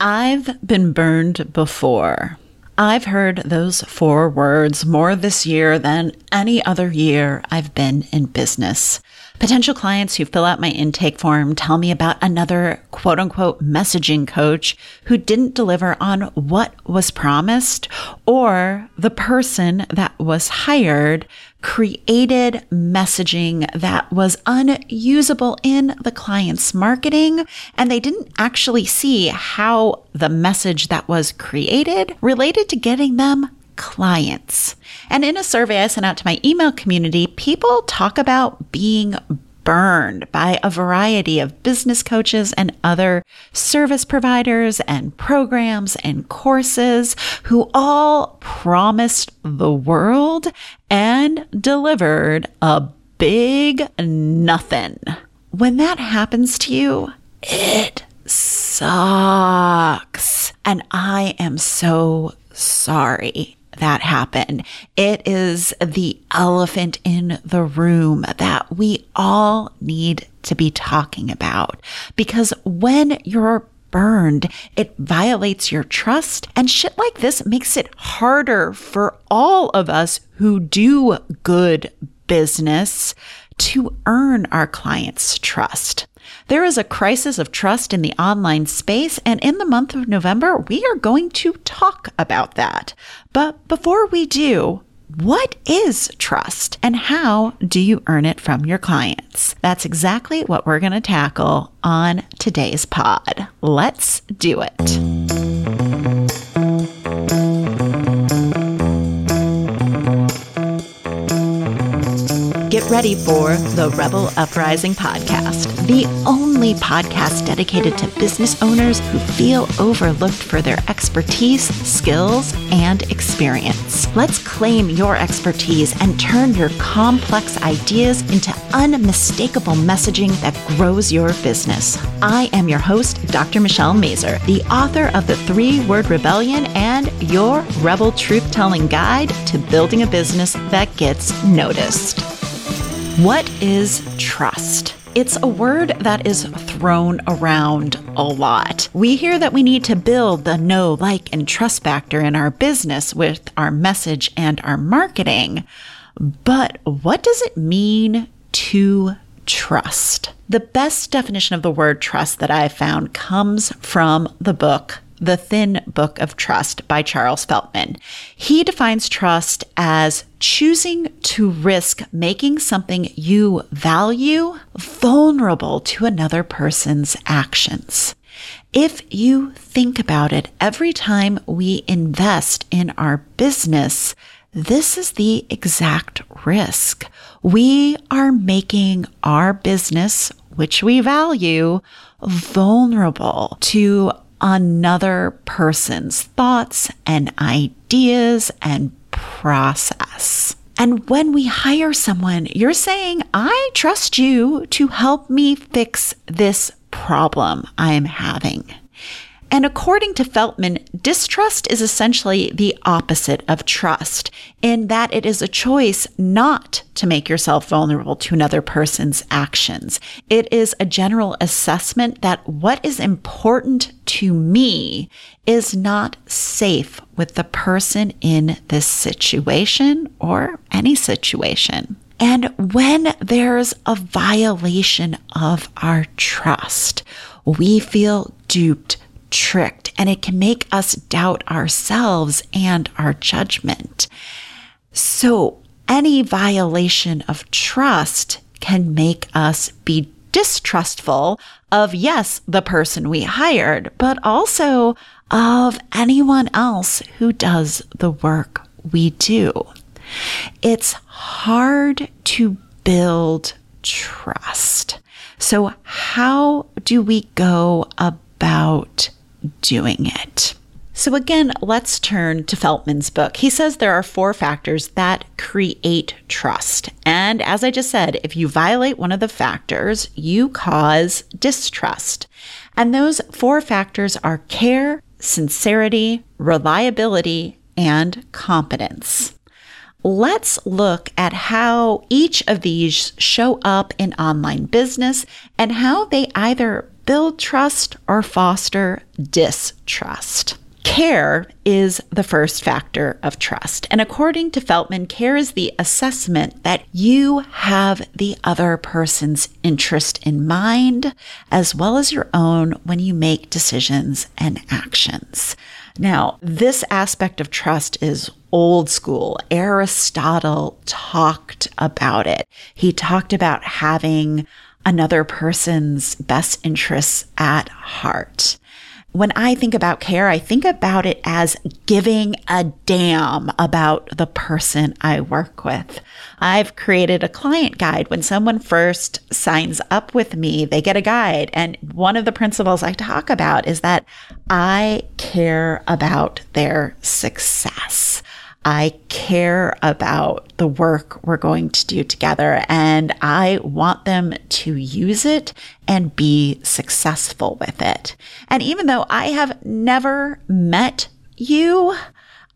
I've been burned before. I've heard those four words more this year than any other year I've been in business. Potential clients who fill out my intake form tell me about another quote unquote messaging coach who didn't deliver on what was promised, or the person that was hired created messaging that was unusable in the client's marketing, and they didn't actually see how the message that was created related to getting them clients. And in a survey I sent out to my email community, people talk about being burned by a variety of business coaches and other service providers and programs and courses who all promised the world and delivered a big nothing. When that happens to you, it sucks. And I am so sorry that happened. It is the elephant in the room that we all need to be talking about. Because when you're burned, it violates your trust. And shit like this makes it harder for all of us who do good business to earn our clients' trust. There is a crisis of trust in the online space, and in the month of November, we are going to talk about that. But before we do, what is trust and how do you earn it from your clients? That's exactly what we're going to tackle on today's pod. Let's do it. Ready for the Rebel Uprising podcast, the only podcast dedicated to business owners who feel overlooked for their expertise, skills, and experience. Let's claim your expertise and turn your complex ideas into unmistakable messaging that grows your business. I am your host, Dr. Michelle Mazur, the author of The Three Word Rebellion and your Rebel Truth Telling Guide to Building a Business That Gets Noticed. What is trust? It's a word that is thrown around a lot. We hear that we need to build the know, like, and trust factor in our business with our message and our marketing. But what does it mean to trust? The best definition of the word trust that I've found comes from the book the Thin Book of Trust by Charles Feltman. He defines trust as choosing to risk making something you value vulnerable to another person's actions. If you think about it, every time we invest in our business, this is the exact risk. We are making our business, which we value, vulnerable to another person's thoughts and ideas and process. And when we hire someone, you're saying, I trust you to help me fix this problem I'm having. And according to Feltman, distrust is essentially the opposite of trust in that it is a choice not to make yourself vulnerable to another person's actions. It is a general assessment that what is important to me is not safe with the person in this situation or any situation. And when there's a violation of our trust, we feel duped tricked and it can make us doubt ourselves and our judgment. So any violation of trust can make us be distrustful of, yes, the person we hired, but also of anyone else who does the work we do. It's hard to build trust. So, how do we go about doing it. So, again, let's turn to Feltman's book. He says there are four factors that create trust. And as I just said, if you violate one of the factors, you cause distrust. And those four factors are care, sincerity, reliability, and competence. Let's look at how each of these show up in online business and how they either build trust or foster distrust. Care is the first factor of trust. And according to Feltman, care is the assessment that you have the other person's interest in mind, as well as your own when you make decisions and actions. Now, this aspect of trust is old school. Aristotle talked about it. He talked about having another person's best interests at heart. When I think about care, I think about it as giving a damn about the person I work with. I've created a client guide. When someone first signs up with me, they get a guide. And one of the principles I talk about is that I care about their success. I care about the work we're going to do together and I want them to use it and be successful with it. And even though I have never met you,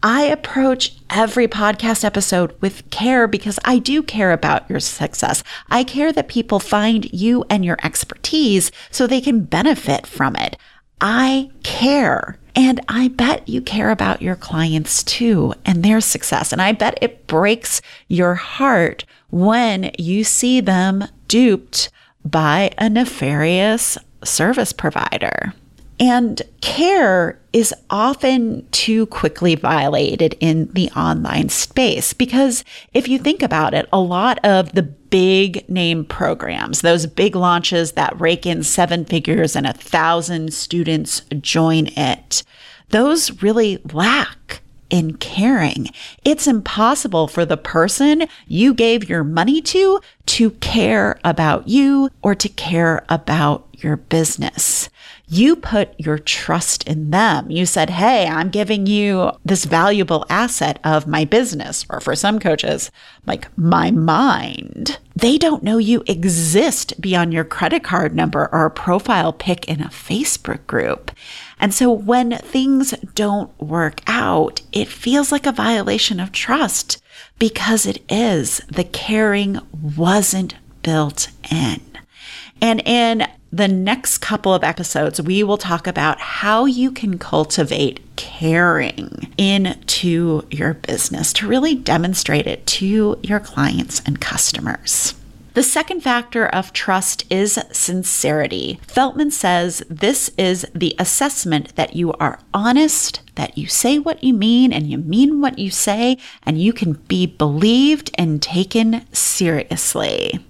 I approach every podcast episode with care because I do care about your success. I care that people find you and your expertise so they can benefit from it. I care. And I bet you care about your clients too and their success. And I bet it breaks your heart when you see them duped by a nefarious service provider. And care is often too quickly violated in the online space because if you think about it, a lot of the big name programs, those big launches that rake in seven figures and a thousand students join it, those really lack in caring. It's impossible for the person you gave your money to to care about you or to care about your business. You put your trust in them. You said, Hey, I'm giving you this valuable asset of my business, or for some coaches, like my mind. They don't know you exist beyond your credit card number or a profile pic in a Facebook group. And so when things don't work out, it feels like a violation of trust because it is. The caring wasn't built in. And in the next couple of episodes, we will talk about how you can cultivate caring into your business to really demonstrate it to your clients and customers. The second factor of trust is sincerity. Feltman says this is the assessment that you are honest, that you say what you mean and you mean what you say, and you can be believed and taken seriously.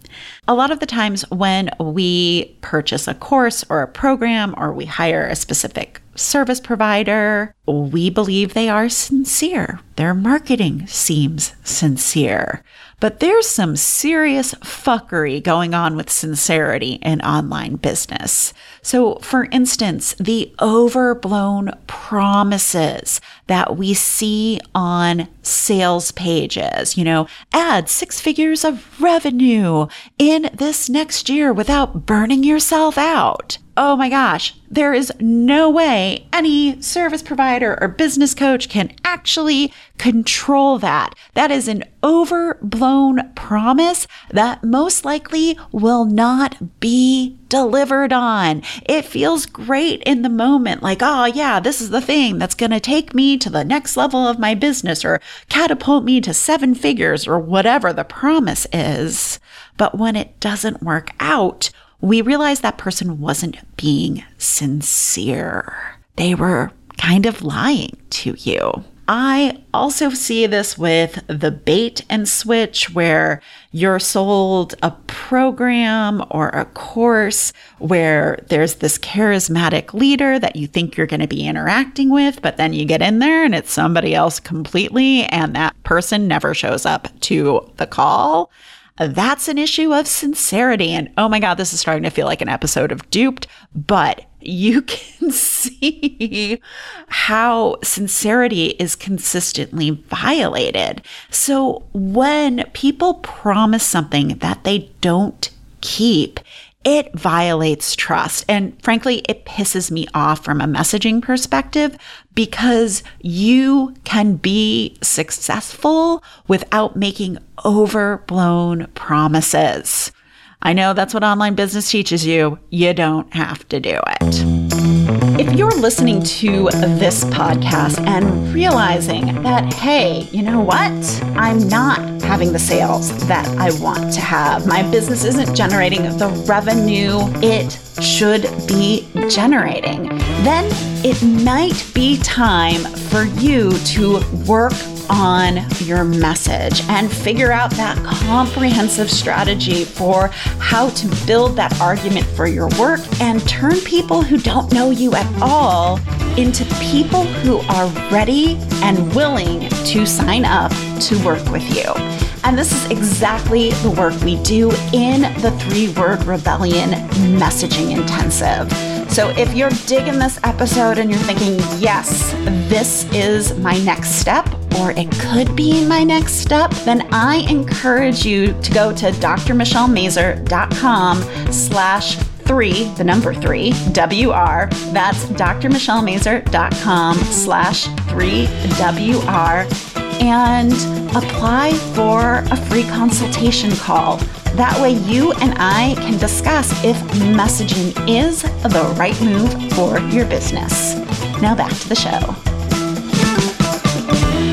A lot of the times when we purchase a course or a program or we hire a specific service provider, we believe they are sincere. Their marketing seems sincere. But there's some serious fuckery going on with sincerity in online business. So, for instance, the overblown promises that we see on sales pages, you know, add six figures of revenue in this next year without burning yourself out oh my gosh, there is no way any service provider or business coach can actually control that. That is an overblown promise that most likely will not be delivered on. It feels great in the moment, like, oh, yeah, this is the thing that's going to take me to the next level of my business or catapult me to seven figures or whatever the promise is. But when it doesn't work out, we realize that person wasn't being sincere. They were kind of lying to you. I also see this with the bait and switch where you're sold a program or a course where there's this charismatic leader that you think you're going to be interacting with, but then you get in there and it's somebody else completely, and that person never shows up to the call. That's an issue of sincerity. And oh my God, this is starting to feel like an episode of Duped, but you can see how sincerity is consistently violated. So when people promise something that they don't keep, it violates trust. And frankly, it pisses me off from a messaging perspective because you can be successful without making overblown promises. I know that's what online business teaches you. You don't have to do it. If you're listening to this podcast and realizing that, hey, you know what? I'm not having the sales that I want to have. My business isn't generating the revenue it should be generating. Then it might be time for you to work on your message and figure out that comprehensive strategy for how to build that argument for your work and turn people who don't know you at all into people who are ready and willing to sign up to work with you. And this is exactly the work we do in the Three Word Rebellion Messaging Intensive. So if you're digging this episode and you're thinking, yes, this is my next step, or it could be my next step, then I encourage you to go to drmichellemazur.com slash three, the number three, WR. That's drmichellemazur.com slash three WR and apply for a free consultation call. That way, you and I can discuss if messaging is the right move for your business. Now, back to the show.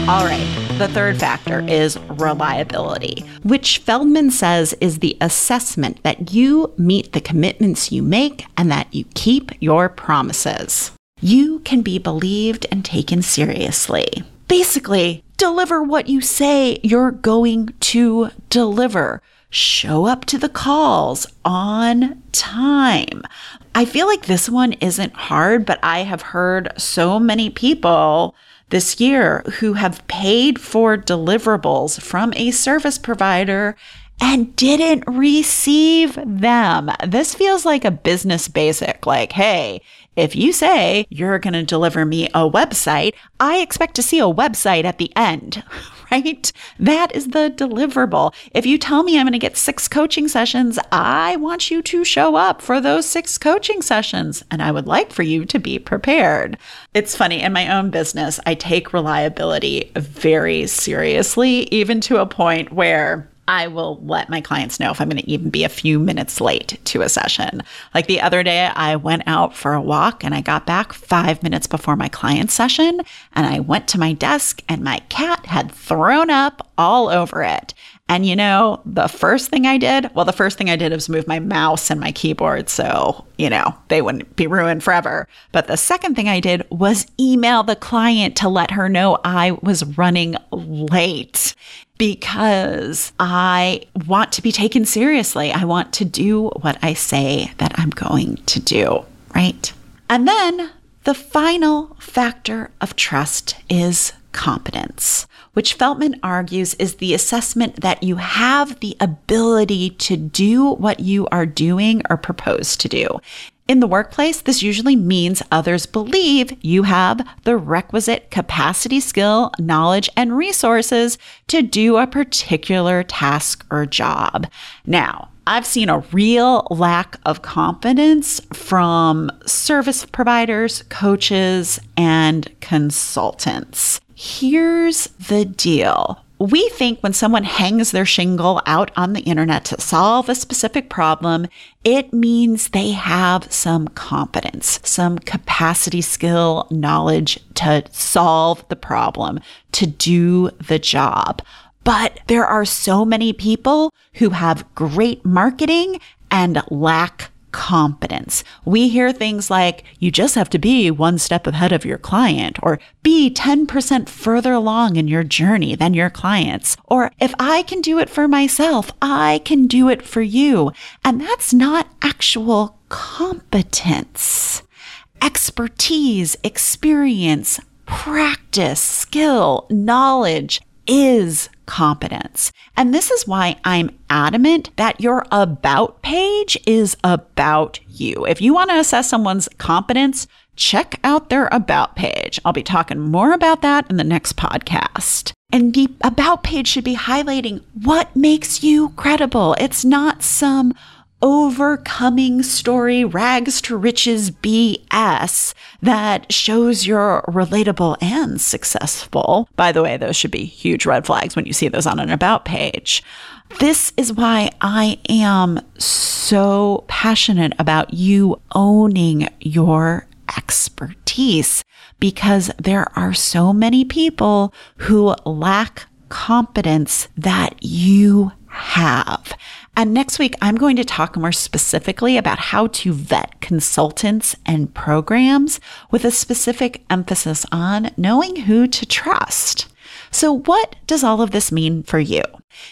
All right, the third factor is reliability, which Feltman says is the assessment that you meet the commitments you make and that you keep your promises. You can be believed and taken seriously. Basically, deliver what you say you're going to deliver. Show up to the calls on time. I feel like this one isn't hard, but I have heard so many people this year who have paid for deliverables from a service provider and didn't receive them. This feels like a business basic. Like, hey, if you say you're going to deliver me a website, I expect to see a website at the end, right? That is the deliverable. If you tell me I'm going to get six coaching sessions, I want you to show up for those six coaching sessions. And I would like for you to be prepared. It's funny, in my own business, I take reliability very seriously, even to a point where I will let my clients know if I'm going to even be a few minutes late to a session. Like the other day, I went out for a walk and I got back five minutes before my client session. And I went to my desk and my cat had thrown up all over it. And you know, the first thing I did, well, the first thing I did was move my mouse and my keyboard so, you know, they wouldn't be ruined forever. But the second thing I did was email the client to let her know I was running late because I want to be taken seriously. I want to do what I say that I'm going to do, right? And then the final factor of trust is competence, which Feltman argues is the assessment that you have the ability to do what you are doing or propose to do. In the workplace, this usually means others believe you have the requisite capacity, skill, knowledge, and resources to do a particular task or job. Now, I've seen a real lack of confidence from service providers, coaches, and consultants. Here's the deal we think when someone hangs their shingle out on the internet to solve a specific problem, it means they have some competence, some capacity, skill, knowledge to solve the problem, to do the job. But there are so many people who have great marketing and lack competence. We hear things like, you just have to be one step ahead of your client, or be 10% further along in your journey than your clients. Or if I can do it for myself, I can do it for you. And that's not actual competence. Expertise, experience, practice, skill, knowledge is competence. And this is why I'm adamant that your about page is about you. If you want to assess someone's competence, check out their about page. I'll be talking more about that in the next podcast. And the about page should be highlighting what makes you credible. It's not some overcoming story, rags to riches BS that shows you're relatable and successful. By the way, those should be huge red flags when you see those on an about page. This is why I am so passionate about you owning your expertise because there are so many people who lack competence that you have. And next week, I'm going to talk more specifically about how to vet consultants and programs with a specific emphasis on knowing who to trust. So, what does all of this mean for you?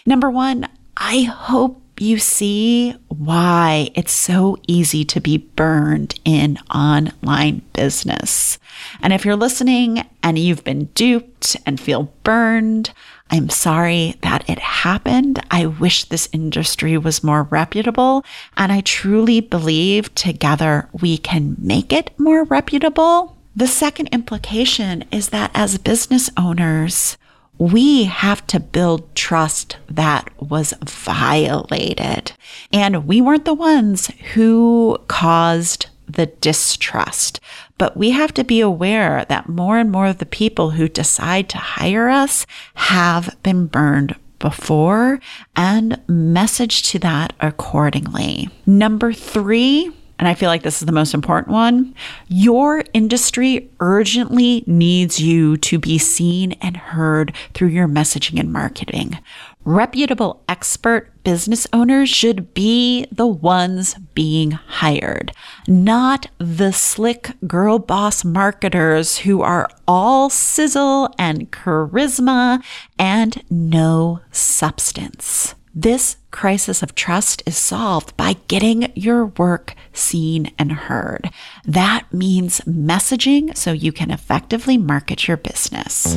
Number one, I hope you see why it's so easy to be burned in online business. And if you're listening and you've been duped and feel burned, I'm sorry that it happened. I wish this industry was more reputable. And I truly believe together we can make it more reputable. The second implication is that as business owners, we have to build trust that was violated. And we weren't the ones who caused the distrust. But we have to be aware that more and more of the people who decide to hire us have been burned before and message to that accordingly. Number three, and I feel like this is the most important one, your industry urgently needs you to be seen and heard through your messaging and marketing. Reputable expert business owners should be the ones being hired, not the slick girl boss marketers who are all sizzle and charisma and no substance. This crisis of trust is solved by getting your work seen and heard. That means messaging so you can effectively market your business.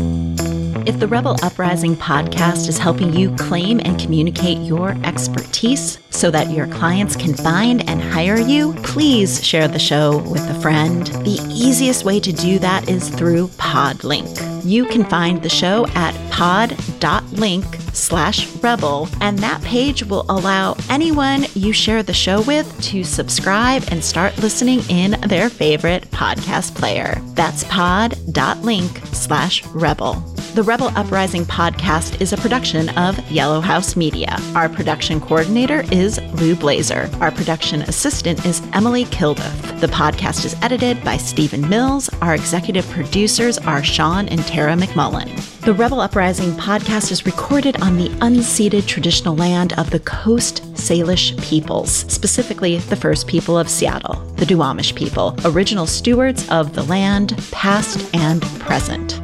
If the Rebel Uprising podcast is helping you claim and communicate your expertise so that your clients can find and hire you, please share the show with a friend. The easiest way to do that is through Podlink. You can find the show at pod.link slash rebel, and that page will allow anyone you share the show with to subscribe and start listening in their favorite podcast player. That's pod.link slash rebel. The Rebel Uprising podcast is a production of Yellow House Media. Our production coordinator is Lou Blazer. Our production assistant is Emily Kilduff. The podcast is edited by Stephen Mills. Our executive producers are Sean and Tara McMullin. The Rebel Uprising podcast is recorded on the unceded traditional land of the Coast Salish peoples, specifically the first people of Seattle, the Duwamish people, original stewards of the land, past and present.